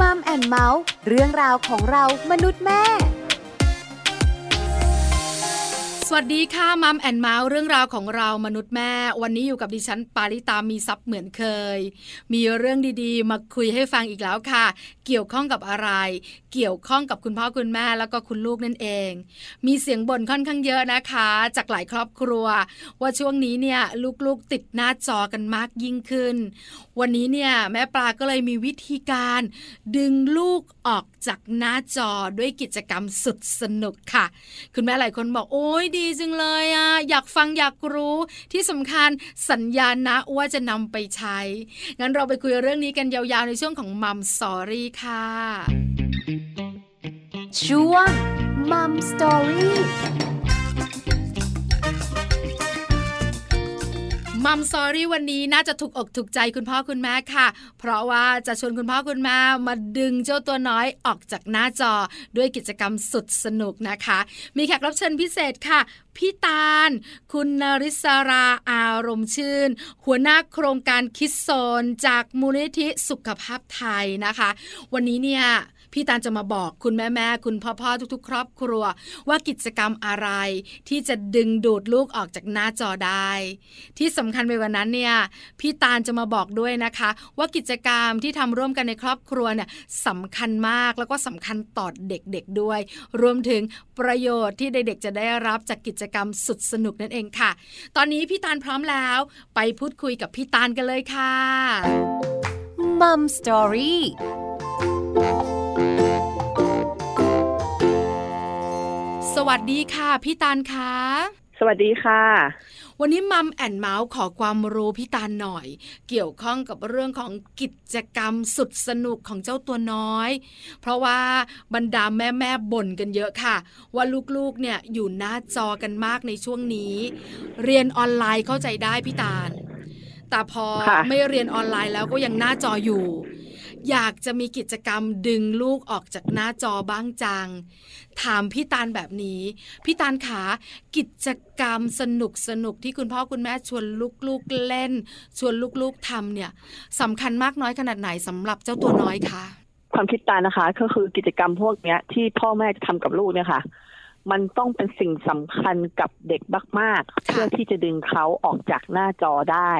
Mom and Mouth เรื่องราวของเรามนุษย์แม่ สวัสดีค่ะ Mom and Mouth เรื่องราวของเรามนุษย์แม่ วันนี้อยู่กับดิฉันปาริตามีซับเหมือนเคย มีเรื่องดีๆ มาคุยให้ฟังอีกแล้วค่ะ เกี่ยวข้องกับอะไร เกี่ยวข้องกับคุณพ่อคุณแม่แล้วก็คุณลูกนั่นเอง มีเสียงบ่นค่อนข้างเยอะนะคะ จากหลายครอบครัว ว่าช่วงนี้เนี่ยลูกๆติดหน้าจอกันมากยิ่งขึ้น วันนี้เนี่ยแม่ปลาก็เลยมีวิธีการ ดึงลูกออกจากหน้าจอด้วยกิจกรรมสุดสนุกค่ะ คุณแม่หลายคนบอกโอ้ยดีจังเลยอะอยากฟังอยากรู้ที่สำคัญสัญญานะว่าจะนำไปใช้ งั้นเราไปคุยเรื่องนี้กันยาวๆในช่วงของ Mom Story ค่ะ ช่วง Mom Storyมัมซอรี่วันนี้น่าจะถูกอกถูกใจคุณพ่อคุณแม่ค่ะ เพราะว่าจะชวนคุณพ่อคุณแม่มาดึงเจ้าตัวน้อยออกจากหน้าจอด้วยกิจกรรมสุดสนุกนะคะ มีแขกรับเชิญพิเศษค่ะพี่ตาล คุณนริศราอารมณ์ชื่น หัวหน้าโครงการคิดโซน จากมูลนิธิสุขภาพไทยนะคะ วันนี้เนี่ย พี่ตาลจะมาบอกคุณแม่แม่คุณพ่อพ่อทุก ๆ ครอบครัว ว่ากิจกรรมอะไร ที่จะดึงดูดลูกออกจากหน้าจอได้ ที่สำคัญไปกว่านั้นเนี่ยพี่ตาลจะมาบอกด้วยนะคะ ว่ากิจกรรมที่ทำร่วมกันในครอบครัวเนี่ยสำคัญมากแล้วก็สำคัญต่อเด็กๆด้วย รวมถึงประโยชน์ที่เด็กๆจะได้รับจากกิจกรรมสุดสนุกนั่นเองค่ะ ตอนนี้พี่ตาลพร้อมแล้ว ไปพูดคุยกับพี่ตาลกันเลยค่ะมัมสตอรี่ วัสดีค่ะพี่ตาลคะสวัสดีค่ะ วันนี้มัมแอนเมาส์ขอความรู้พี่ตาลหน่อย เกี่ยวข้องกับเรื่องของกิจกรรมสุดสนุกของเจ้าตัวน้อย เพราะว่าบรรดาแม่แม่บ่นกันเยอะค่ะ ว่าลูกๆเนี่ยอยู่หน้าจอกันมากในช่วงนี้ เรียนออนไลน์เข้าใจได้พี่ตาลแต่พอไม่เรียนออนไลน์แล้วก็ยังหน้าจออยู่ อยากจะมีกิจกรรมดึงลูกออกจากหน้าจอบ้างจัง ถามพี่ตาลแบบนี้ พี่ตาลขากิจกรรมสนุกสนุกที่คุณพ่อคุณแม่ชวนลูกๆเล่น ชวนลูกๆทำเนี่ยสำคัญมากน้อยขนาดไหนสำหรับเจ้าตัวน้อยคะความคิดตานะคะ ก็คือกิจกรรมพวกเนี้ย ที่พ่อแม่จะทำกับลูกเนี่ยค่ะมันต้องเป็นสิ่งสำคัญกับเด็กมากๆ เพื่อที่จะดึงเขาออกจากหน้าจอได้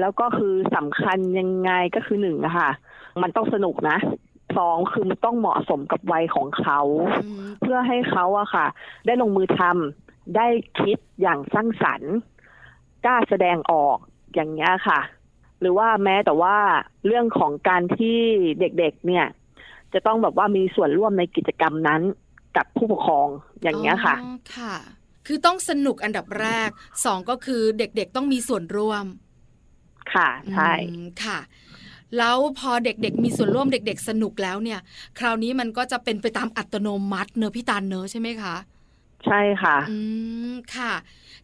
แล้วก็คือสำคัญยังไงก็คือหนึ่งนะคะ มันต้องสนุกนะสองคือมันต้องเหมาะสมกับวัยของเขา เพื่อให้เขาอะค่ะ ได้ลงมือทำได้คิดอย่างสร้างสรรค์กล้าแสดงออกอย่างเงี้ยค่ะ หรือว่าแม้แต่ว่าเรื่องของการที่เด็กๆเนี่ย จะต้องแบบว่ามีส่วนร่วมในกิจกรรมนั้นกับผู้ปกครองอย่างเงี้ยค่ะค่ะ คือต้องสนุกอันดับแรกสองก็คือเด็กๆต้องมีส่วนร่วม ค่ะใช่ค่ะ แล้วพอเด็กๆ มีส่วนร่วมเด็ก ๆ สนุกแล้วเนี่ย คราวนี้มันก็จะเป็นไปตามอัตโนมัติเนอะพี่ตาลเนอะใช่ไหมคะใช่ค่ะ อืมค่ะ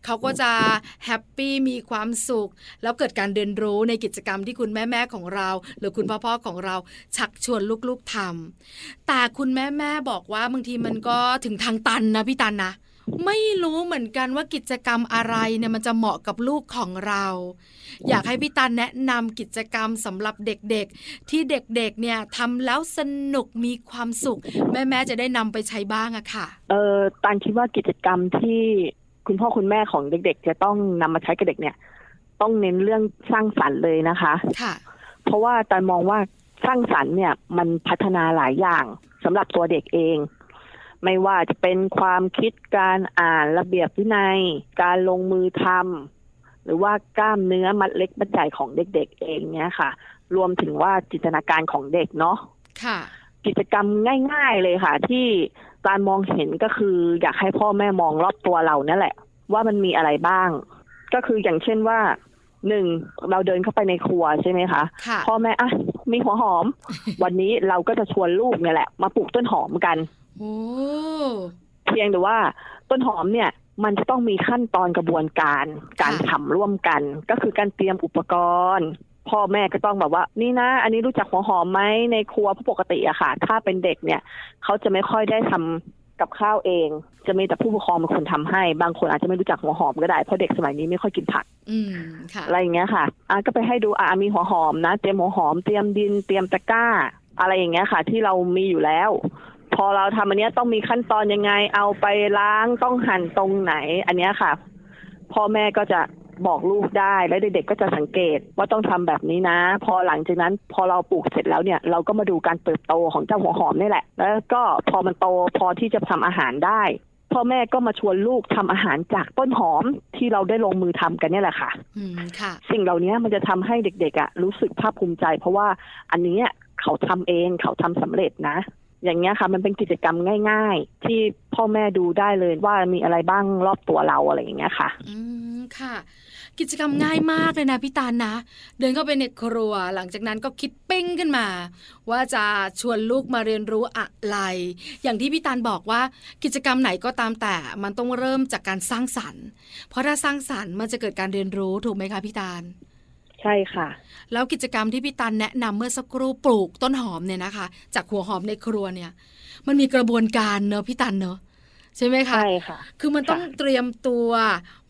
เขาก็จะ happy มีความสุข แล้วเกิดการเรียนรู้ในกิจกรรมที่คุณแม่ๆของเรา หรือคุณพ่อๆของเราชักชวนลูกๆทำแต่คุณแม่ๆบอกว่าบางทีมันก็ถึงทางตันนะพี่ตันนะ ไม่รู้เหมือนกันว่ากิจกรรมอะไรเนี่ยมันจะเหมาะกับลูกของเรา อยากให้พี่ตาแนะนำกิจกรรมสำหรับเด็กๆ ที่เด็กๆเนี่ยทำแล้วสนุกมีความสุข แม่ๆจะได้นำไปใช้บ้างอะค่ะ เออตานคิดว่ากิจกรรมที่คุณพ่อคุณแม่ของเด็ก ๆ จะต้องนำมาใช้กับเด็กเนี่ย ต้องเน้นเรื่องสร้างสรรค์เลยนะคะค่ะ เพราะว่าตานมองว่าสร้างสรรค์เนี่ยมันพัฒนาหลายอย่างสำหรับตัวเด็กเอง ไม่ว่าจะเป็นความคิดการอ่านระเบียบวินัย การลงมือทำหรือว่ากล้ามเนื้อมัดเล็กมัดใหญ่ของเด็กๆ เองเนี่ยค่ะ รวมถึงว่าจินตนาการของเด็กเนาะค่ะ กิจกรรมง่าย ๆเลยค่ะ ที่การมองเห็นก็คืออยากให้พ่อแม่มองรอบตัวเรานั่นแหละ ว่ามันมีอะไรบ้าง ก็คืออย่างเช่นว่าหนึ่งเราเดินเข้าไปในครัวใช่ไหมคะะพ่อแม่อะมีหัวหอม วันนี้เราก็จะชวนลูกเนี่ยแหละ มาปลูกต้นหอมกัน เพียงแต่ว่าต้นหอมเนี่ยมันจะต้องมีขั้นตอนกระบวนการการทำร่วมกัน ก็คือการเตรียมอุปกรณ์ พ่อแม่ก็ต้องแบบว่า นี่นะ อันนี้รู้จักหัวหอมไหมในครัวผู้ปกติอะค่ะ ถ้าเป็นเด็กเนี่ย เขาจะไม่ค่อยได้ทำกับข้าวเอง จะมีแต่ผู้ปกครองเป็นคนทำให้ บางคนอาจจะไม่รู้จักหัวหอมก็ได้เพราะเด็กสมัยนี้ไม่ค่อยกินผักอืมค่ะอะไรอย่างเงี้ยค่ะอะก็ไปให้ดูอะมีหัวหอมนะเตรียมหัวหอมเตรียมดินเตรียมตะกร้า อะไรอย่างเงี้ยค่ะ ที่เรามีอยู่แล้ว พอเราทำอันเนี้ยต้องมีขั้นตอนยังไง เอาไปล้างต้องหั่นตรงไหน อันเนี้ยค่ะ พ่อแม่ก็จะบอกลูกได้แล้วเด็กๆก็จะสังเกตว่าต้องทำแบบนี้นะ พอหลังจากนั้นพอเราปลูกเสร็จแล้วเนี่ย เราก็มาดูการเติบโตของเจ้าหัวหอมนี่แหละ แล้วก็พอมันโตพอที่จะทำอาหารได้ พ่อแม่ก็มาชวนลูกทำอาหารจากต้นหอมที่เราได้ลงมือทำกันเนี่ยแหละค่ะอืมค่ะ สิ่งเหล่านี้มันจะทำให้เด็กๆอะรู้สึกภาคภูมิใจ เพราะว่าอันเนี้ยเขาทำเองเขาทำสำเร็จนะ อย่างเงี้ยค่ะ มันเป็นกิจกรรมง่าย ๆ ที่พ่อแม่ดูได้เลยว่ามีอะไรบ้างรอบตัวเราอะไรอย่างเงี้ยค่ะ อืมค่ะ กิจกรรมง่ายมากเลยนะพี่ตาลนะ เดินเข้าไปในครัว หลังจากนั้นก็คิดปิ้งขึ้นมา ว่าจะชวนลูกมาเรียนรู้อะไร อย่างที่พี่ตาลบอกว่ากิจกรรมไหนก็ตามแต่มันต้องเริ่มจากการสร้างสรรค์ เพราะถ้าสร้างสรรค์มันจะเกิดการเรียนรู้ถูกไหมคะพี่ตาล ใช่ค่ะ แล้วกิจกรรมที่พี่ตันแนะนำเมื่อสักครู่ปลูกต้นหอมเนี่ยนะคะ จากหัวหอมในครัวเนี่ย มันมีกระบวนการเนอะพี่ตันเนอะใช่ไหมคะใช่ค่ะ คือมันต้องค่ะเตรียมตัว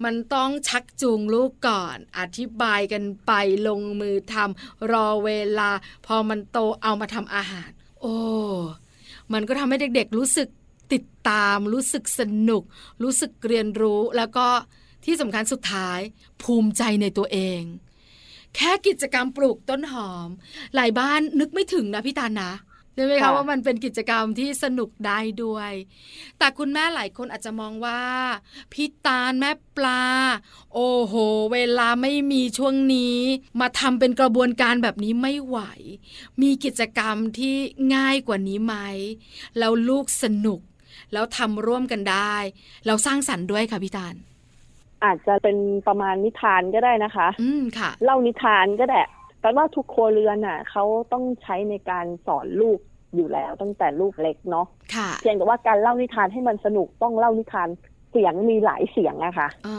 มันต้องชักจูงลูกก่อน อธิบายกันไปลงมือทำรอเวลา พอมันโตเอามาทำอาหาร โอ้ มันก็ทำให้เด็กๆรู้สึกติดตาม รู้สึกสนุก รู้สึกเรียนรู้ แล้วก็ที่สำคัญสุดท้าย ภูมิใจในตัวเอง แค่กิจกรรมปลูกต้นหอม หลายบ้านนึกไม่ถึงนะพี่ตาลนะใช่ไหมคะค่ะว่ามันเป็นกิจกรรมที่สนุกได้ด้วย แต่คุณแม่หลายคนอาจจะมองว่าพี่ตาลแม่ปลา โอ้โห เวลาไม่มีช่วงนี้ มาทำเป็นกระบวนการแบบนี้ไม่ไหว มีกิจกรรมที่ง่ายกว่านี้ไหมแล้วลูกสนุก แล้วทำร่วมกันได้ เราสร้างสรรค์ด้วยค่ะพี่ตาล อาจจะเป็นประมาณนิทานก็ได้นะคะ อืมค่ะ เล่านิทานก็ได้แต่ว่าทุกครัวเรือนน่ะเขาต้องใช้ในการสอนลูกอยู่แล้วตั้งแต่ลูกเล็กเนาะค่ะ เพียงแต่ว่าการเล่านิทานให้มันสนุกต้องเล่านิทานเสียงมีหลายเสียงอะค่ะอ่า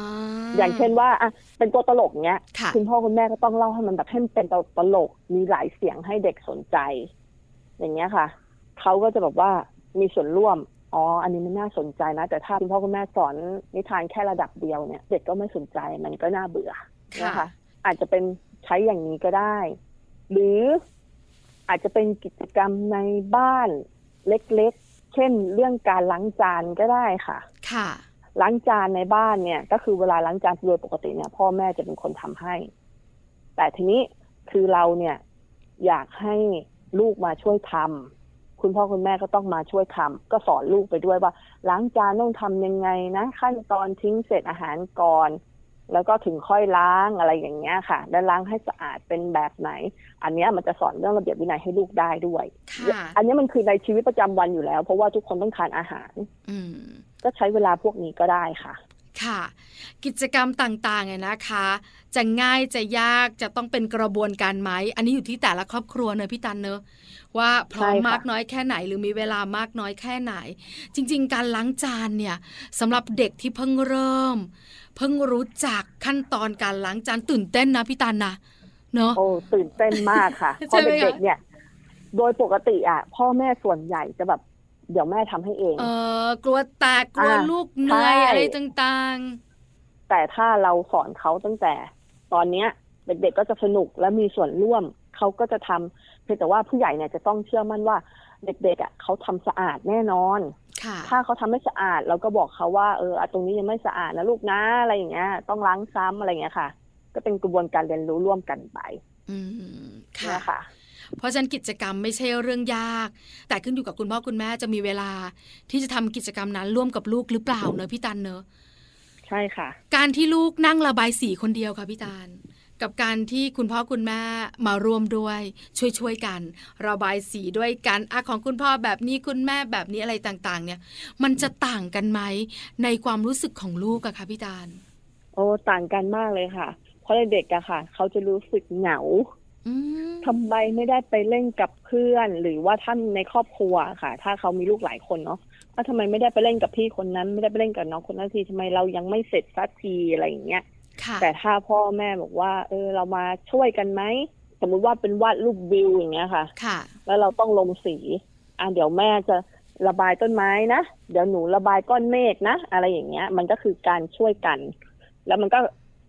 อย่างเช่นว่าอะเป็นตัวตลกเนี้ยค่ะคุณพ่อคุณแม่ก็ต้องเล่าให้มันแบบให้มันเป็นตัวตลกมีหลายเสียงให้เด็กสนใจ อย่างเงี้ยค่ะเขาก็จะแบบว่ามีส่วนร่วม อ๋อ อันนี้มันน่าสนใจนะ แต่ถ้าคุณพ่อคุณแม่สอนนิทานแค่ระดับเดียวเนี่ย เด็กก็ไม่สนใจมันก็น่าเบื่อค่ะนะคะอาจจะเป็นใช้อย่างนี้ก็ได้ หรืออาจจะเป็นกิจกรรมในบ้านเล็กๆ เช่น เรื่องการล้างจานก็ได้ค่ะ ค่ะ ล้างจานในบ้านเนี่ย ก็คือเวลาล้างจานโดยปกติเนี่ย พ่อแม่จะเป็นคนทำให้ แต่ทีนี้คือเราเนี่ย อยากให้ลูกมาช่วยทำ คุณพ่อคุณแม่ก็ต้องมาช่วยทำก็สอนลูกไปด้วยว่าล้างจานต้องทำยังไงนะ ขั้นตอนทิ้งเศษอาหารก่อน แล้วก็ถึงค่อยล้างอะไรอย่างเงี้ยค่ะ แล้วล้างให้สะอาดเป็นแบบไหน อันเนี้ยมันจะสอนเรื่องระเบียบวินัยให้ลูกได้ด้วยค่ะอันนี้มันคือในชีวิตประจำวันอยู่แล้ว เพราะว่าทุกคนต้องทานอาหาร อืมก็ใช้เวลาพวกนี้ก็ได้ค่ะ ค่ะ กิจกรรมต่างๆเนี่ยนะคะ จะง่ายจะยากจะต้องเป็นกระบวนการไหมอันนี้อยู่ที่แต่ละครอบครัวเนอะพี่ตันเนอะว่าพร้อมใช่ค่ะมากน้อยแค่ไหนหรือมีเวลามากน้อยแค่ไหน จริง ๆ การล้างจานเนี่ยสำหรับเด็กที่เพิ่งเริ่ม เพิ่งรู้จักขั้นตอนการล้างจานตื่นเต้นนะพี่ตันนะเนอะโอ้ตื่นเต้นมากค่ะใช่เพราะไหมคะเด็กๆเนี่ย โดยปกติอะ พ่อแม่ส่วนใหญ่จะแบบ เดี๋ยวแม่ทำให้เอง เออกลัวแตกกลัวอ่าลูกเหนื่อยใช่อะไรต่างแต่ถ้าเราสอนเขาตั้งแต่ ตอนเนี้ย เด็กๆก็จะสนุกและมีส่วนร่วมเขาก็จะทำเพียงแต่ว่าผู้ใหญ่เนี่ยจะต้องเชื่อมั่นว่าเด็กๆอะเขาทำสะอาดแน่นอนๆค่ะถ้าเขาทำไม่สะอาดเราก็บอกเขาว่าเอออะตรงนี้ยังไม่สะอาดนะลูกนะอะไรอย่างเงี้ย ต้องล้างซ้ำอะไรอย่างเงี้ยค่ะ ก็เป็นกระบวนการเรียนรู้ร่วมกันไป อืมค่ะนะคะ เพราะฉะนั้นกิจกรรมไม่ใช่เรื่องยาก แต่ขึ้นอยู่กับคุณพ่อคุณแม่จะมีเวลา ที่จะทำกิจกรรมนั้นร่วมกับลูกหรือเปล่าเนอะพี่ตันเนอะใช่ค่ะ การที่ลูกนั่งระบายสีคนเดียวค่ะพี่ตาลกับการที่คุณพ่อคุณแม่มาร่วมด้วย ช่วยๆกัน ระบายสีด้วยกันอะของคุณพ่อแบบนี้คุณแม่แบบนี้อะไรต่างๆ เนี่ย มันจะต่างกันไหมในความรู้สึกของลูกอะค่ะพี่ตาลโอ้ต่างกันมากเลยค่ะ เพราะเด็กๆอะค่ะ เขาจะรู้สึกเหงาอืม ทำไมไม่ได้ไปเล่นกับเพื่อน หรือว่าท่านในครอบครัวค่ะ ถ้าเขามีลูกหลายคนเนาะว่าทำไมไม่ได้ไปเล่นกับพี่คนนั้น ไม่ได้ไปเล่นกับน้องคนนั้นทีทำไมเรายังไม่เสร็จสักทีอะไรอย่างเงี้ยค่ะแต่ถ้าพ่อแม่บอกว่า เออ เรามาช่วยกันไหมสมมุติว่าเป็นวาดรูปวิวอย่างเงี้ยค่ะค่ะ แล้วเราต้องลงสี อะเดี๋ยวแม่จะระบายต้นไม้นะ เดี๋ยวหนูระบายก้อนเมฆนะ อะไรอย่างเงี้ย มันก็คือการช่วยกัน แล้วมันก็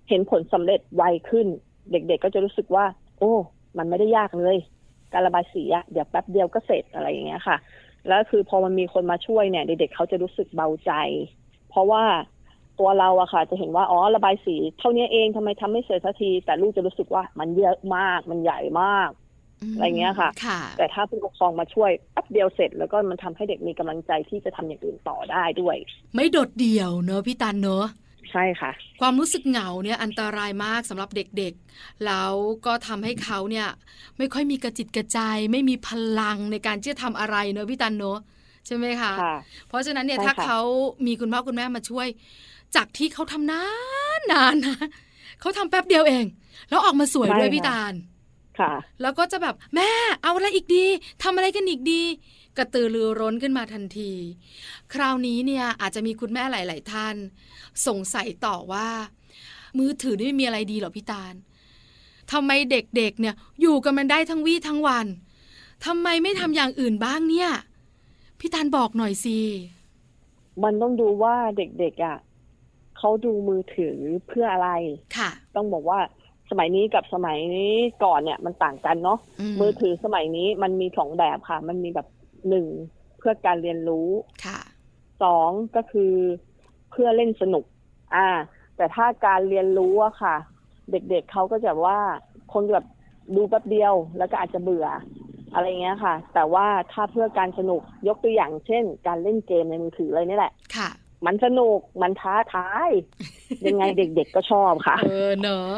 เห็นผลสำเร็จไวขึ้น เด็กๆก็จะรู้สึกว่า โอ้ มันไม่ได้ยากเลย การระบายสีอะเดี๋ยวแป๊บเดียวก็เสร็จอะไรอย่างเงี้ยค่ะ แล้วคือพอมันมีคนมาช่วยเนี่ยเด็กๆเขาจะรู้สึกเบาใจ เพราะว่าตัวเราอะค่ะ จะเห็นว่าอ๋อระบายสีเท่านี้เองทำไมทำไม่เสร็จสักที แต่ลูกจะรู้สึกว่ามันเยอะมากมันใหญ่มากอะไรเงี้ยค่ะค่ะแต่ถ้าผู้ปกครองมาช่วยแป๊บเดียวเสร็จ แล้วก็มันทำให้เด็กมีกำลังใจที่จะทำอย่างอื่นต่อได้ด้วย ไม่โดดเดี่ยวเนอะพี่ตันเนอะ ใช่ค่ะ ความรู้สึกเหงาเนี่ยอันตรายมากสำหรับเด็กๆ แล้วก็ทำให้เขาเนี่ยไม่ค่อยมีกระจิตกระใจ ไม่มีพลังในการที่จะทำอะไรเนอะพี่ตันเนอะใช่ไหมคะค่ะเพราะฉะนั้นเนี่ยใช่ถ้าค่ะเขามีคุณพ่อคุณแม่มาช่วย จากที่เขาทำนานนานนะเขาทำแป๊บเดียวเอง แล้วออกมาสวยด้วยพี่ตาลค่ะ แล้วก็จะแบบแม่เอาอะไรอีกดีทำอะไรกันอีกดี กระตือรือร้นขึ้นมาทันที คราวนี้เนี่ยอาจจะมีคุณแม่หลาย ๆ ท่าน สงสัยต่อว่า มือถือนี่ไม่มีอะไรดีหรอพี่ตาลทำไมเด็กๆเนี่ยอยู่กันมันได้ทั้งวี่ทั้งวันทำไมไม่ทำอย่างอื่นบ้างเนี่ย พี่ตาลบอกหน่อยสิมันต้องดูว่าเด็ก ๆอะเขาดูมือถือเพื่ออะไรค่ะ ต้องบอกว่าสมัยนี้กับสมัยนี้ก่อนเนี่ยมันต่างกันเนาะมือถือสมัยนี้มันมีสองแบบค่ะ มันมีแบบ หนึ่งเพื่อการเรียนรู้ค่ะสองก็คือเพื่อเล่นสนุก อ่า แต่ถ้าการเรียนรู้อะค่ะ เด็กๆเเขาก็จะว่าคนแบบดูแป๊บเดียว แล้วก็อาจจะเบื่อ อะไรเงี้ยค่ะ แต่ว่าถ้าเพื่อการสนุกยกตัวอย่างเช่น การเล่นเกมในมือถือเลยนี่แหละ ค่ะมันสนุก มันท้าทาย ยังไงเด็กๆก็ชอบค่ะ เออเนอะ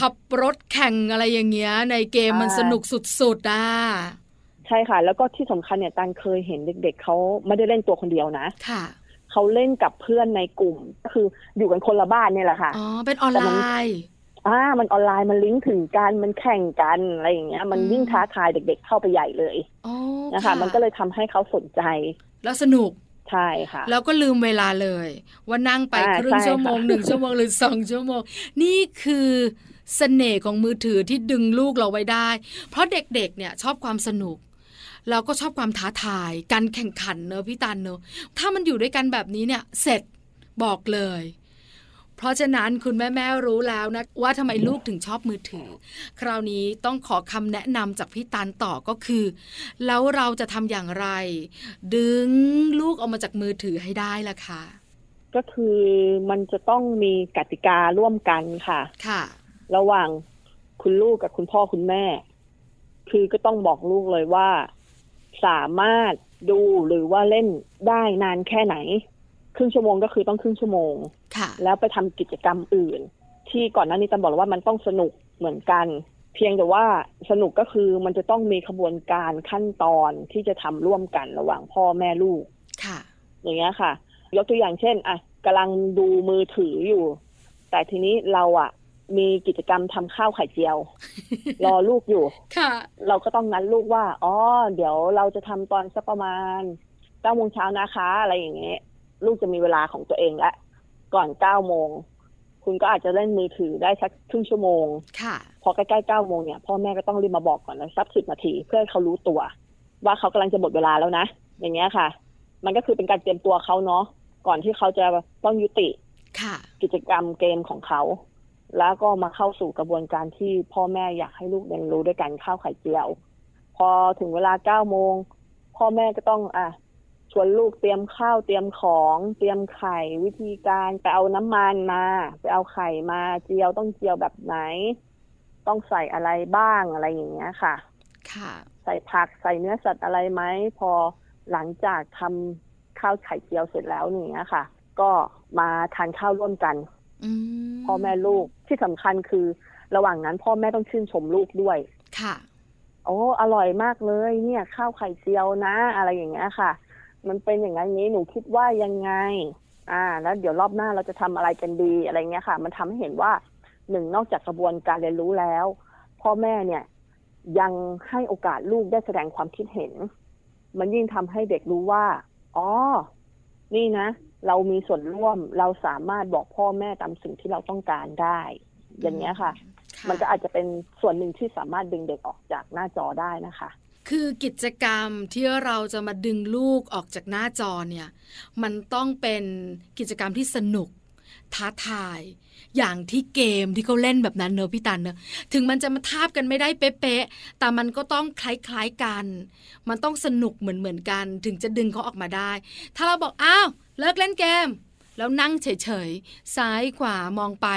ขับรถแข่งอะไรอย่างเงี้ย ในเกมมันอ่าสนุกสุดๆอะ ใช่ค่ะ แล้วก็ที่สำคัญเนี่ยตันเคยเห็นเด็ก ๆเขาไม่ได้เล่นตัวคนเดียวนะค่ะเขาเล่นกับเพื่อนในกลุ่ม ก็คืออยู่กันคนละบ้านเนี่ยแหละค่ะอ๋อเป็นออนไลน์อ่ามันออนไลน์มันลิงก์ถึงกันมันแข่งกันอะไรอย่างเงี้ย มันอืมยิ่งท้าทายเด็ก ๆ เข้าไปใหญ่เลยอ๋อนะคะ มันก็เลยทำให้เขาสนใจ แล้วสนุกใช่ค่ะ แล้วก็ลืมเวลาเลย ว่านั่งไปอ่าครึ่งใช่ชั่วโมงค่ะหนึ่งชั่วโมงหรือสองชั่วโมง นี่คือเสน่ห์ของมือถือที่ดึงลูกเราไว้ได้ เพราะเด็กๆ เนี่ยชอบความสนุก แล้วก็ชอบความท้าทาย การแข่งขันเนอะพี่ตันเนอะถ้ามันอยู่ด้วยกันแบบนี้เนี่ยเสร็จบอกเลย เพราะฉะนั้นคุณแม่แม่ๆรู้แล้วนะว่าทำไมลูกถึงชอบมือถือ คราวนี้ต้องขอคำแนะนำจากพี่ตันต่อก็คือ แล้วเราจะทำอย่างไร ดึงลูกออกมาจากมือถือให้ได้ล่ะค่ะก็คือมันจะต้องมีกติการ่วมกันค่ะ ค่ะ ระหว่างคุณลูกกับคุณพ่อคุณแม่ คือก็ต้องบอกลูกเลยว่า สามารถดูหรือว่าเล่นได้นานแค่ไหน ครึ่งชั่วโมงก็คือต้องครึ่งชั่วโมงค่ะแล้วไปทำกิจกรรมอื่น ที่ก่อนหน้านี้ตันบอกแล้วว่ามันต้องสนุกเหมือนกัน เพียงแต่ว่าสนุกก็คือมันจะต้องมีขบวนการขั้นตอนที่จะทำร่วมกันระหว่างพ่อแม่ลูกค่ะ อย่างเงี้ยค่ะ ยกตัวอย่างเช่น อะกำลังดูมือถืออยู่ แต่ทีนี้เราอะ มีกิจกรรมทำข้าวไข่เจียว รอลูกอยู่ ค่ะ เราก็ต้องนัดลูกว่า อ๋อ เดี๋ยวเราจะทำตอนสักประมาณเก้าโมงเช้านะคะ อะไรอย่างเงี้ย ลูกจะมีเวลาของตัวเองละก่อนเก้าโมง คุณก็อาจจะเล่นมือถือได้สักครึ่งชั่วโมง ค่ะ พอใกล้ๆเก้าโมงเนี่ยพ่อแม่ก็ต้องรีบมาบอกก่อนนะสักสิบนาทีเพื่อให้เขารู้ตัว ว่าเขากำลังจะหมดเวลาแล้วนะ อย่างเงี้ยค่ะ มันก็คือเป็นการเตรียมตัวเขาเนาะก่อนที่เขาจะต้องยุติค่ะกิจกรรมเกมของเขา แล้วก็มาเข้าสู่กระบวนการที่พ่อแม่อยากให้ลูกเรียนรู้ด้วยกันข้าวไข่เจียว พอถึงเวลาเก้าโมงพ่อแม่ก็ต้องอะชวนลูกเตรียมข้าวเตรียมของเตรียมไข่วิธีการไปเอาน้ำมันมา ไปเอาไข่มาเจียวต้องเจียวแบบไหน ต้องใส่อะไรบ้างอะไรอย่างเงี้ยค่ะ ค่ะ ใส่ผักใส่เนื้อสัตว์อะไรไหมพอหลังจากทำข้าวไข่เจียวเสร็จแล้วอย่างเนี้ยค่ะก็มาทานข้าวร่วมกันอืม พ่อแม่ลูกที่สำคัญคือ ระหว่างนั้นพ่อแม่ต้องชื่นชมลูกด้วย ค่ะโอ้อร่อยมากเลยเนี่ย ข้าวไข่เจียวนะ อะไรอย่างเงี้ยค่ะ มันเป็นอย่างนั้นนี้หนูคิดว่ายังไง อ่า แล้วเดี๋ยวรอบหน้าเราจะทำอะไรกันดีอะไรเงี้ยค่ะ มันทำให้เห็นว่าหนึ่งนอกจากกระบวนการเรียนรู้แล้ว พ่อแม่เนี่ย ยังให้โอกาสลูกได้แสดงความคิดเห็น มันยิ่งทำให้เด็กรู้ว่า อ๋อ นี่นะ เรามีส่วนร่วมเราสามารถบอกพ่อแม่ตามสิ่งที่เราต้องการได้ อย่างเงี้ยค่ะค่ะ มันก็อาจจะเป็นส่วนหนึ่งที่สามารถดึงเด็กออกจากหน้าจอได้นะคะ คือกิจกรรมที่เราจะมาดึงลูกออกจากหน้าจอเนี่ย มันต้องเป็นกิจกรรมที่สนุกท้าทาย อย่างที่เกมที่เขาเล่นแบบนั้นเนอะพี่ตันเนอะถึงมันจะมาทาบกันไม่ได้เป๊ะๆแต่มันก็ต้องคล้ายๆกัน มันต้องสนุกเหมือนๆกัน ถึงจะดึงเขาออกมาได้ ถ้าเราบอกอ้าว เลิกเล่นเกม แล้วนั่งเฉยๆ ซ้ายขวามองไป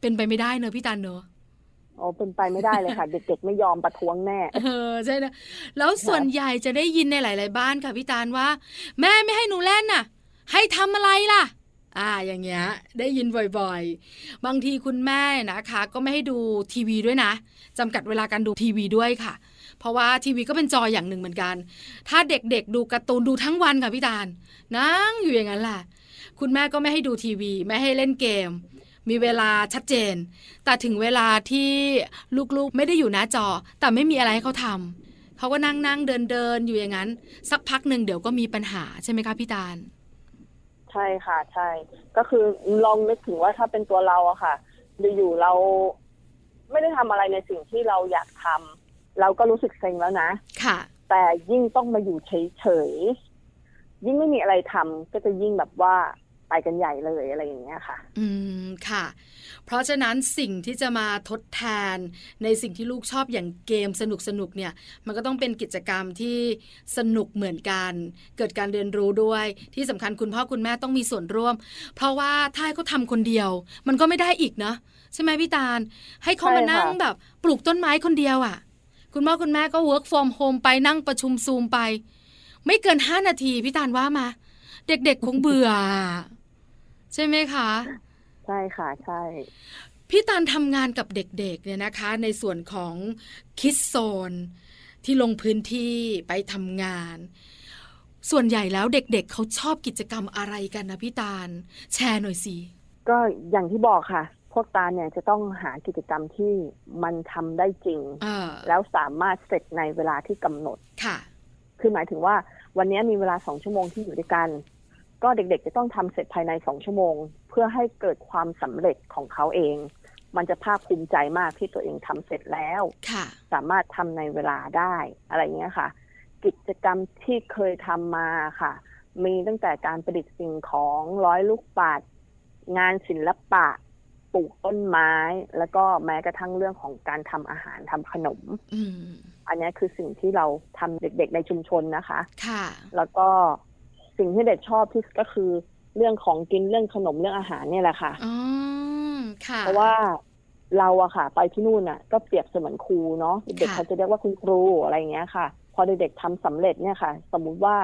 เป็นไปไม่ได้เนอะพี่ตันเนอะอ๋อเป็นไปไม่ได้เลยค่ะ เด็กๆไม่ยอมประท้วงแน่เออใช่นะแล้วส่วนใหญ่จะได้ยินในหลาย ๆ บ้านค่ะพี่ตาลว่า แม่ไม่ให้หนูเล่นน่ะ ให้ทำอะไรล่ะ อ่าอย่างเงี้ยได้ยินบ่อยๆ บางทีคุณแม่นะคะ ก็ไม่ให้ดูทีวีด้วยนะจำกัดเวลาการดูทีวีด้วยค่ะ เพราะว่าทีวีก็เป็นจออย่างหนึ่งเหมือนกัน ถ้าเด็กๆ ดูการ์ตูนดูทั้งวันค่ะพี่ตาลนั่งอยู่อย่างนั้นแหละคุณแม่ก็ไม่ให้ดูทีวี ไม่ให้เล่นเกม มีเวลาชัดเจน แต่ถึงเวลาที่ลูกๆไม่ได้อยู่หน้าจอ แต่ไม่มีอะไรให้เขาทำเขาก็นั่งนั่งเดินเดินอยู่อย่างนั้น สักพักหนึ่งเดี๋ยวก็มีปัญหาใช่ไหมคะพี่ตาล ใช่ค่ะใช่ ก็คือลองนึกถึงว่าถ้าเป็นตัวเราอะค่ะอยู่ๆเราไม่ได้ทำอะไรในสิ่งที่เราอยากทำเราก็รู้สึกเซ็งแล้วนะ ค่ะ แต่ยิ่งต้องมาอยู่เฉยๆยิ่งไม่มีอะไรทำก็จะยิ่งแบบว่า ไปกันใหญ่เลยอะไรอย่างเงี้ยค่ะ อืมค่ะ เพราะฉะนั้นสิ่งที่จะมาทดแทนในสิ่งที่ลูกชอบอย่างเกมสนุกสนุกเนี่ย มันก็ต้องเป็นกิจกรรมที่สนุกเหมือนกัน เกิดการเรียนรู้ด้วย ที่สำคัญคุณพ่อคุณแม่ต้องมีส่วนร่วม เพราะว่าถ้าเขาทำคนเดียว มันก็ไม่ได้อีกนะใช่ไหมพี่ตาล ให้เขามานั่งแบบ ปลูกต้นไม้คนเดียวอะ่ะ คุณพ่อคุณแม่ก็ work from home ไปนั่งประชุมซูมไป ไม่เกินห้านาทีพี่ตาลว่ามา เด็กๆคงเบื่อ ช่ไหมคะ ใช่ค่ะใช่ พี่ตาลทำงานกับเด็กๆเนี่ยนะคะ ในส่วนของคิดโซน ที่ลงพื้นที่ไปทำงาน ส่วนใหญ่แล้วเด็กๆเเขาชอบกิจกรรมอะไรกันนะพี่ตาลแชร์หน่อยสิก็อย่างที่บอกค่ะ พวกตาเนี่ยจะต้องหากิจกรรมที่มันทำได้จริงเออแล้วสามารถเสร็จในเวลาที่กำหนดค่ะ คือหมายถึงว่าวันนี้มีเวลาสองชั่วโมงที่อยู่ด้วยกัน ก็เด็กๆ จะต้องทำเสร็จภายในสองชั่วโมง เพื่อให้เกิดความสำเร็จของเขาเอง มันจะภาคภูมิใจมากที่ตัวเองทำเสร็จแล้วค่ะสามารถทำในเวลาได้อะไรเงี้ยค่ะ กิจกรรมที่เคยทำมาค่ะ มีตั้งแต่การประดิษฐ์สิ่งของร้อยลูกปัดงานศิลปะปลูกต้นไม้ แล้วก็แม้กระทั่งเรื่องของการทำอาหารทำขนมอืมอันนี้คือสิ่งที่เราทำเด็ก ๆ ในชุมชนนะคะ ค่ะ แล้วก็ สิ่งที่เด็กชอบที่สุดก็คือเรื่องของกินเรื่องขนมเรื่องอาหารเนี่ยแหละค่ะอ๋อค่ะเพราะว่าเราอะค่ะ ไปที่นู่นอะก็เปรียบเสมือนครูเนาะเด็กๆค่ะเขาจะเรียกว่าคุณครูอะไรอย่างเงี้ยค่ะ พอเด็กๆทำสำเร็จเนี่ยค่ะ สมมุติว่า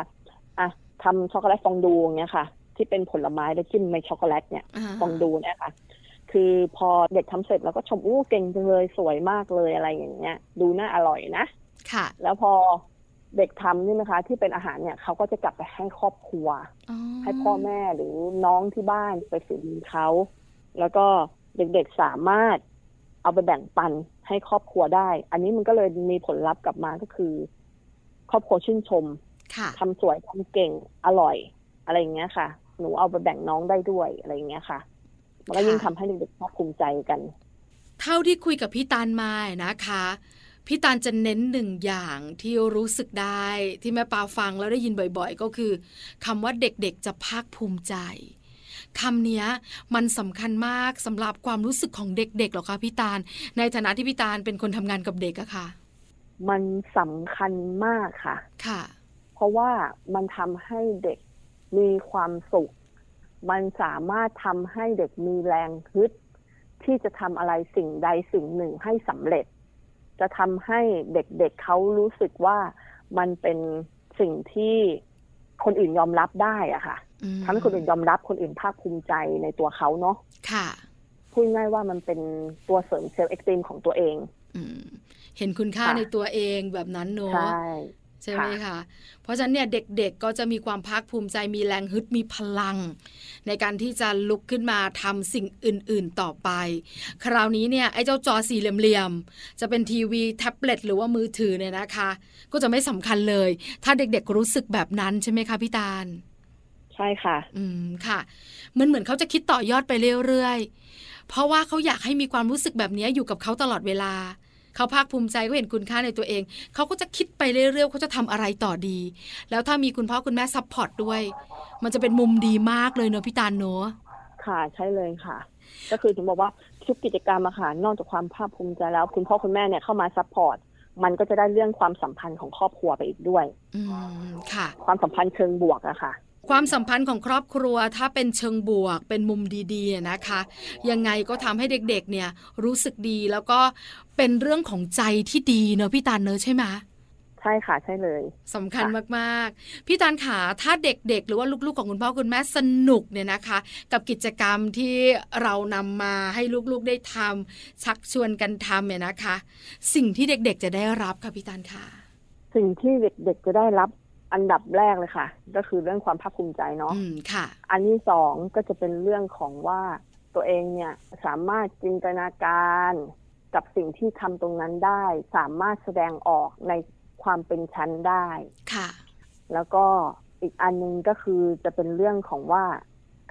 อะทำช็อกโกแลตฟองดูอย่างเงี้ยค่ะ ที่เป็นผลไม้แล้วจิ้มในช็อกโกแลตเนี่ยอ่าฟองดูเนี่ยค่ะ คือพอเด็กทำเสร็จแล้วก็ชมอู้เก่งจังเลยสวยมากเลยอะไรอย่างเงี้ย ดูน่าอร่อยนะค่ะ แล้วพอ เด็กทำนี่นะคะ ที่เป็นอาหารเนี่ยเขาก็จะกลับไปให้ครอบครัวอ๋อให้พ่อแม่หรือน้องที่บ้านไปฝีมือเขา แล้วก็เด็กๆสามารถเอาไปแบ่งปันให้ครอบครัวได้ อันนี้มันก็เลยมีผลลัพธ์กลับมาก็คือ ครอบครัวชื่นชมค่ะทำสวยทำเก่งอร่อย อะไรอย่างเงี้ยค่ะ หนูเอาไปแบ่งน้องได้ด้วยอะไรอย่างเงี้ยค่ะ มันก็ยิ่งทำให้เด็กๆภาคภูมิใจกัน เท่าที่คุยกับพี่ตาลมานะคะ พี่ตาลจะเน้นหนึ่งอย่างที่รู้สึกได้ที่แม่ปาฟังแล้วได้ยินบ่อยๆ ก็คือคำว่าเด็กๆจะภาคภูมิใจคำเนี้ยมันสำคัญมากสำหรับความรู้สึกของเด็กๆหรอคะพี่ตาล ในฐานะที่พี่ตาลเป็นคนทำงานกับเด็กอะค่ะ มันสำคัญมากค่ะ ค่ะ เพราะว่ามันทำให้เด็กมีความสุข มันสามารถทำให้เด็กมีแรงฮึดที่จะทำอะไรสิ่งใดสิ่งหนึ่งให้สำเร็จ จะทำให้เด็กๆเเขารู้สึกว่ามันเป็นสิ่งที่คนอื่นยอมรับได้อะค่ะอืมทำให้คนอื่นยอมรับคนอื่นภาคภูมิใจในตัวเขาเนาะค่ะพูดง่ายๆว่ามันเป็นตัวเสริมเซลล์เอ็กซ์ตรีมของตัวเองอืมเห็นคุณค่าค่ะในตัวเองแบบนั้นเนอะใช่ ใช่ไหมคะ เพราะฉะนั้นเนี่ยเด็กๆก็จะมีความภาคภูมิใจมีแรงฮึดมีพลัง ในการที่จะลุกขึ้นมาทำสิ่งอื่นๆต่อไป คราวนี้เนี่ยไอ้เจ้าจอสี่เหลี่ยมๆจะเป็นทีวีแท็บเล็ตหรือว่ามือถือเนี่ยนะคะ ก็จะไม่สำคัญเลย ถ้าเด็กๆรู้สึกแบบนั้นใช่ไหมคะพี่ตาลใช่ค่ะ อืมค่ะเหมันเหมือนเขาจะคิดต่อยอดไปเรื่อยๆเพราะว่าเขาอยากให้มีความรู้สึกแบบนี้อยู่กับเขาตลอดเวลา เขาภาคภูมิใจเขาเห็นคุณค่าในตัวเอง เขาก็จะคิดไปเรื่อยๆเขาจะทำอะไรต่อดี แล้วถ้ามีคุณพ่อคุณแม่ support ด้วย มันจะเป็นมุมดีมากเลยเนอะพี่ตาลเนอะค่ะใช่เลยค่ะ ก็คือถึงบอกว่าทุกกิจกรรมอะค่ะนอกจากความภาคภูมิใจแล้ว คุณพ่อคุณแม่เนี่ยเข้ามา support มันก็จะได้เรื่องความสัมพันธ์ของครอบครัวไปอีกด้วย อืมค่ะ ความสัมพันธ์เชิงบวกอะค่ะ ความสัมพันธ์ของครอบครัวถ้าเป็นเชิงบวกเป็นมุมดีๆนะคะ ยังไงก็ทำให้เด็กๆเนี่ยรู้สึกดีแล้วก็เป็นเรื่องของใจที่ดีเนอะพี่ตาลเนอะใช่ไหมใช่ค่ะใช่เลยสำคัญค่ะมากๆ พี่ตาลขาถ้าเด็กๆ หรือว่าลูกๆของคุณพ่อคุณแม่สนุกเนี่ยนะคะ กับกิจกรรมที่เรานำมาให้ลูกๆได้ทำชักชวนกันทำเนี่ยนะคะ สิ่งที่เด็กๆจะได้รับค่ะพี่ตาลค่ะสิ่งที่เด็กๆจะได้รับ อันดับแรกเลยค่ะ ก็คือเรื่องความภาคภูมิใจเนาะอืมค่ะ อันที่สองก็จะเป็นเรื่องของว่าตัวเองเนี่ยสามารถจินตนาการกับสิ่งที่ทำตรงนั้นได้ สามารถแสดงออกในความเป็นชั้นได้ค่ะ แล้วก็อีกอันหนึงก็คือจะเป็นเรื่องของว่า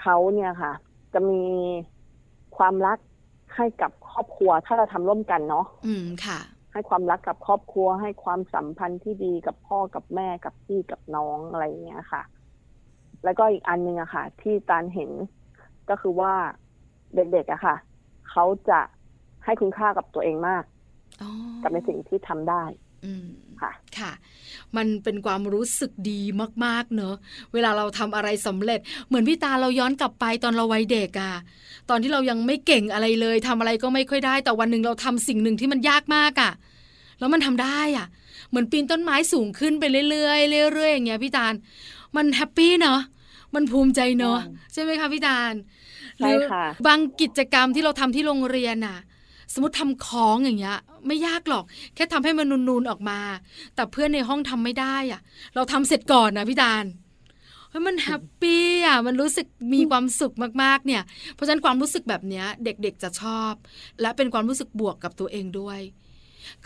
เขาเนี่ยค่ะ จะมีความรักให้กับครอบครัวถ้าเราทำร่วมกันเนาะอืมค่ะ ให้ความรักกับครอบครัว ให้ความสัมพันธ์ที่ดีกับพ่อกับแม่กับพี่กับน้องอะไรอย่างเงี้ยค่ะ แล้วก็อีกอันหนึงอะค่ะ ที่ตาลเห็นก็คือว่าเด็กๆอะค่ะ เขาจะให้คุณค่ากับตัวเองมากอ๋อกับในสิ่งที่ทำได้อืม ค่ะค่ะ มันเป็นความรู้สึกดีมาก ๆ เนอะเวลาเราทำอะไรสำเร็จ เหมือนพี่ตาเราย้อนกลับไปตอนเราวัยเด็กอะตอนที่เรายังไม่เก่งอะไรเลยทำอะไรก็ไม่ค่อยได้ แต่วันหนึ่งเราทำสิ่งหนึ่งที่มันยากมากอะแล้วมันทำได้อะเหมือนปีนต้นไม้สูงขึ้นไปเรื่อยๆเรื่อยๆอย่างเงี้ยพี่ตาลมัน happy เนอะมันภูมิใจเนอะใช่ไหมคะพี่ตาลหใช่ค่ะบางกิจกรรมที่เราทำที่โรงเรียนน่ะ สมมติทำของอย่างเงี้ย ไม่ยากหรอก แค่ทำให้มันนูนๆออกมา แต่เพื่อนในห้องทำไม่ได้อะ เราทำเสร็จก่อนนะพี่ตาลเฮ้ยมัน happy อะมันรู้สึกมีความสุขมากๆเนี่ย เพราะฉะนั้นความรู้สึกแบบเนี้ย เด็กๆจะชอบ และเป็นความรู้สึกบวกกับตัวเองด้วย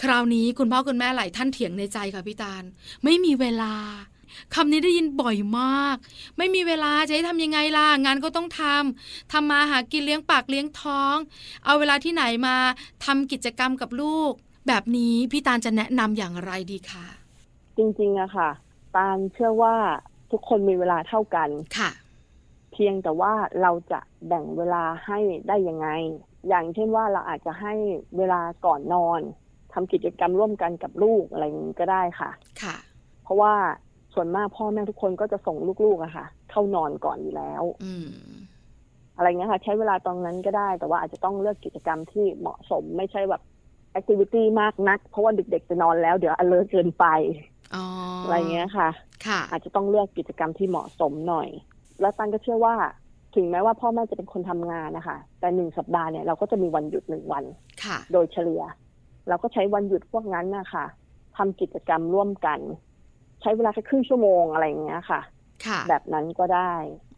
คราวนี้คุณพ่อคุณแม่หลายท่านเถียงในใจค่ะพี่ตาลไม่มีเวลา คำนี้ได้ยินบ่อยมาก ไม่มีเวลาจะให้ทำยังไงล่ะงานก็ต้องทำทำมาหากินเลี้ยงปากเลี้ยงท้อง เอาเวลาที่ไหนมาทำกิจกรรมกับลูก แบบนี้พี่ตาลจะแนะนำอย่างไรดีคะจริงๆอะค่ะ ตาลเชื่อว่าทุกคนมีเวลาเท่ากันค่ะ เพียงแต่ว่าเราจะแบ่งเวลาให้ได้ยังไง อย่างเช่นว่าเราอาจจะให้เวลาก่อนนอนทำกิจกรรมร่วมกันกับลูกอะไรอย่างนี้ก็ได้ค่ะ ค่ะ เพราะว่า ส่วนมากพ่อแม่ทุกคนก็จะส่งลูกๆอะค่ะ เข้านอนก่อนอยู่แล้ว อืมอะไรเงี้ยค่ะ ใช้เวลาตรงนั้นก็ได้ แต่ว่าอาจจะต้องเลือกกิจกรรมที่เหมาะสมไม่ใช่แบบ activity มากนัก เพราะว่าเด็กๆจะนอนแล้วเดี๋ยว alert เกินไปอ๋ออะอะไรเงี้ยค่ะ ค่ะ อาจจะต้องเลือกกิจกรรมที่เหมาะสมหน่อย แล้วตันก็เชื่อว่า ถึงแม้ว่าพ่อแม่จะเป็นคนทำงานนะคะ แต่หนึ่งสัปดาห์เนี่ยเราก็จะมีวันหยุดหนึ่งวัน ค่ะ โดยเฉลี่ย เราก็ใช้วันหยุดพวกนั้นนะคะทำกิจกรรมร่วมกันใช้เวลาแค่ครึ่งชั่วโมงอะไรอย่างเงี้ยค่ะ ค่ะ แบบนั้นก็ได้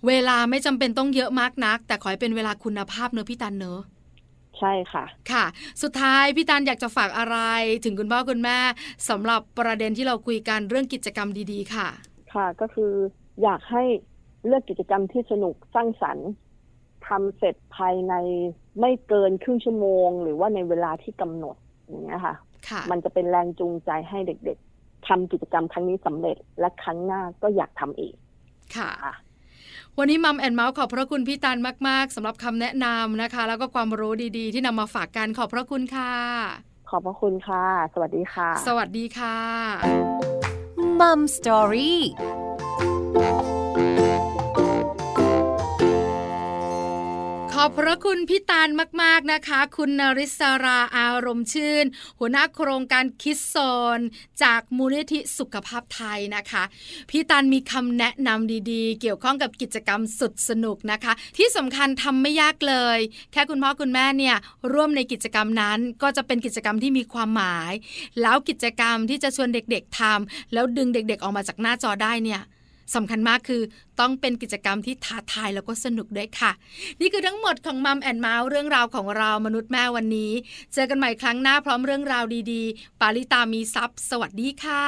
เวลาไม่จำเป็นต้องเยอะมากนัก แต่ขอให้เป็นเวลาคุณภาพเนอะพี่ตันเนอะใช่ค่ะ ค่ะ สุดท้ายพี่ตันอยากจะฝากอะไร ถึงคุณพ่อคุณแม่สำหรับประเด็นที่เราคุยกันเรื่องกิจกรรมดีๆ ค่ะ ค่ะ ก็คืออยากให้เลือกกิจกรรมที่สนุกสร้างสรรค์ทำเสร็จภายในไม่เกินครึ่งชั่วโมง หรือว่าในเวลาที่กำหนดอย่างเงี้ยค่ะค่ะมันจะเป็นแรงจูงใจให้เด็กๆ ทำกิจกรรมครั้งนี้สำเร็จและครั้งหน้าก็อยากทำอีกค่ะค่ะวันนี้มัมแอนเมาส์ขอบพระคุณพี่ตันมาก ๆสำหรับคำแนะนำนะคะ แล้วก็ความรู้ดีๆ ที่นำมาฝากกันขอบพระคุณค่ะ ขอบพระคุณค่ะ สวัสดีค่ะ สวัสดีค่ะมัมสตอรี่ อบพระคุณพี่ตาลมาก ๆนะคะ คุณนริศราอารมณ์ชื่น หัวหน้าโครงการคิดโซน จากมูลนิธิสุขภาพไทยนะคะ พี่ตาลมีคำแนะนำดีๆ เกี่ยวข้องกับกิจกรรมสุดสนุกนะคะ ที่สำคัญทำไม่ยากเลย แค่คุณพ่อคุณแม่เนี่ยร่วมในกิจกรรมนั้นก็จะเป็นกิจกรรมที่มีความหมาย แล้วกิจกรรมที่จะชวนเด็กๆทำแล้วดึงเด็กๆออกมาจากหน้าจอได้เนี่ย สำคัญมากคือต้องเป็นกิจกรรมที่ท้าทายแล้วก็สนุกด้วยค่ะ นี่คือทั้งหมดของมัมแอนเมาส์เรื่องราวของเรามนุษย์แม่วันนี้ เจอกันใหม่ครั้งหน้าพร้อมเรื่องราวดีๆ ปาลิตามีซัพ์สวัสดีค่ะ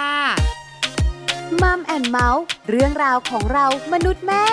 มัมแอนเมาส์เรื่องราวของเรามนุษย์แม่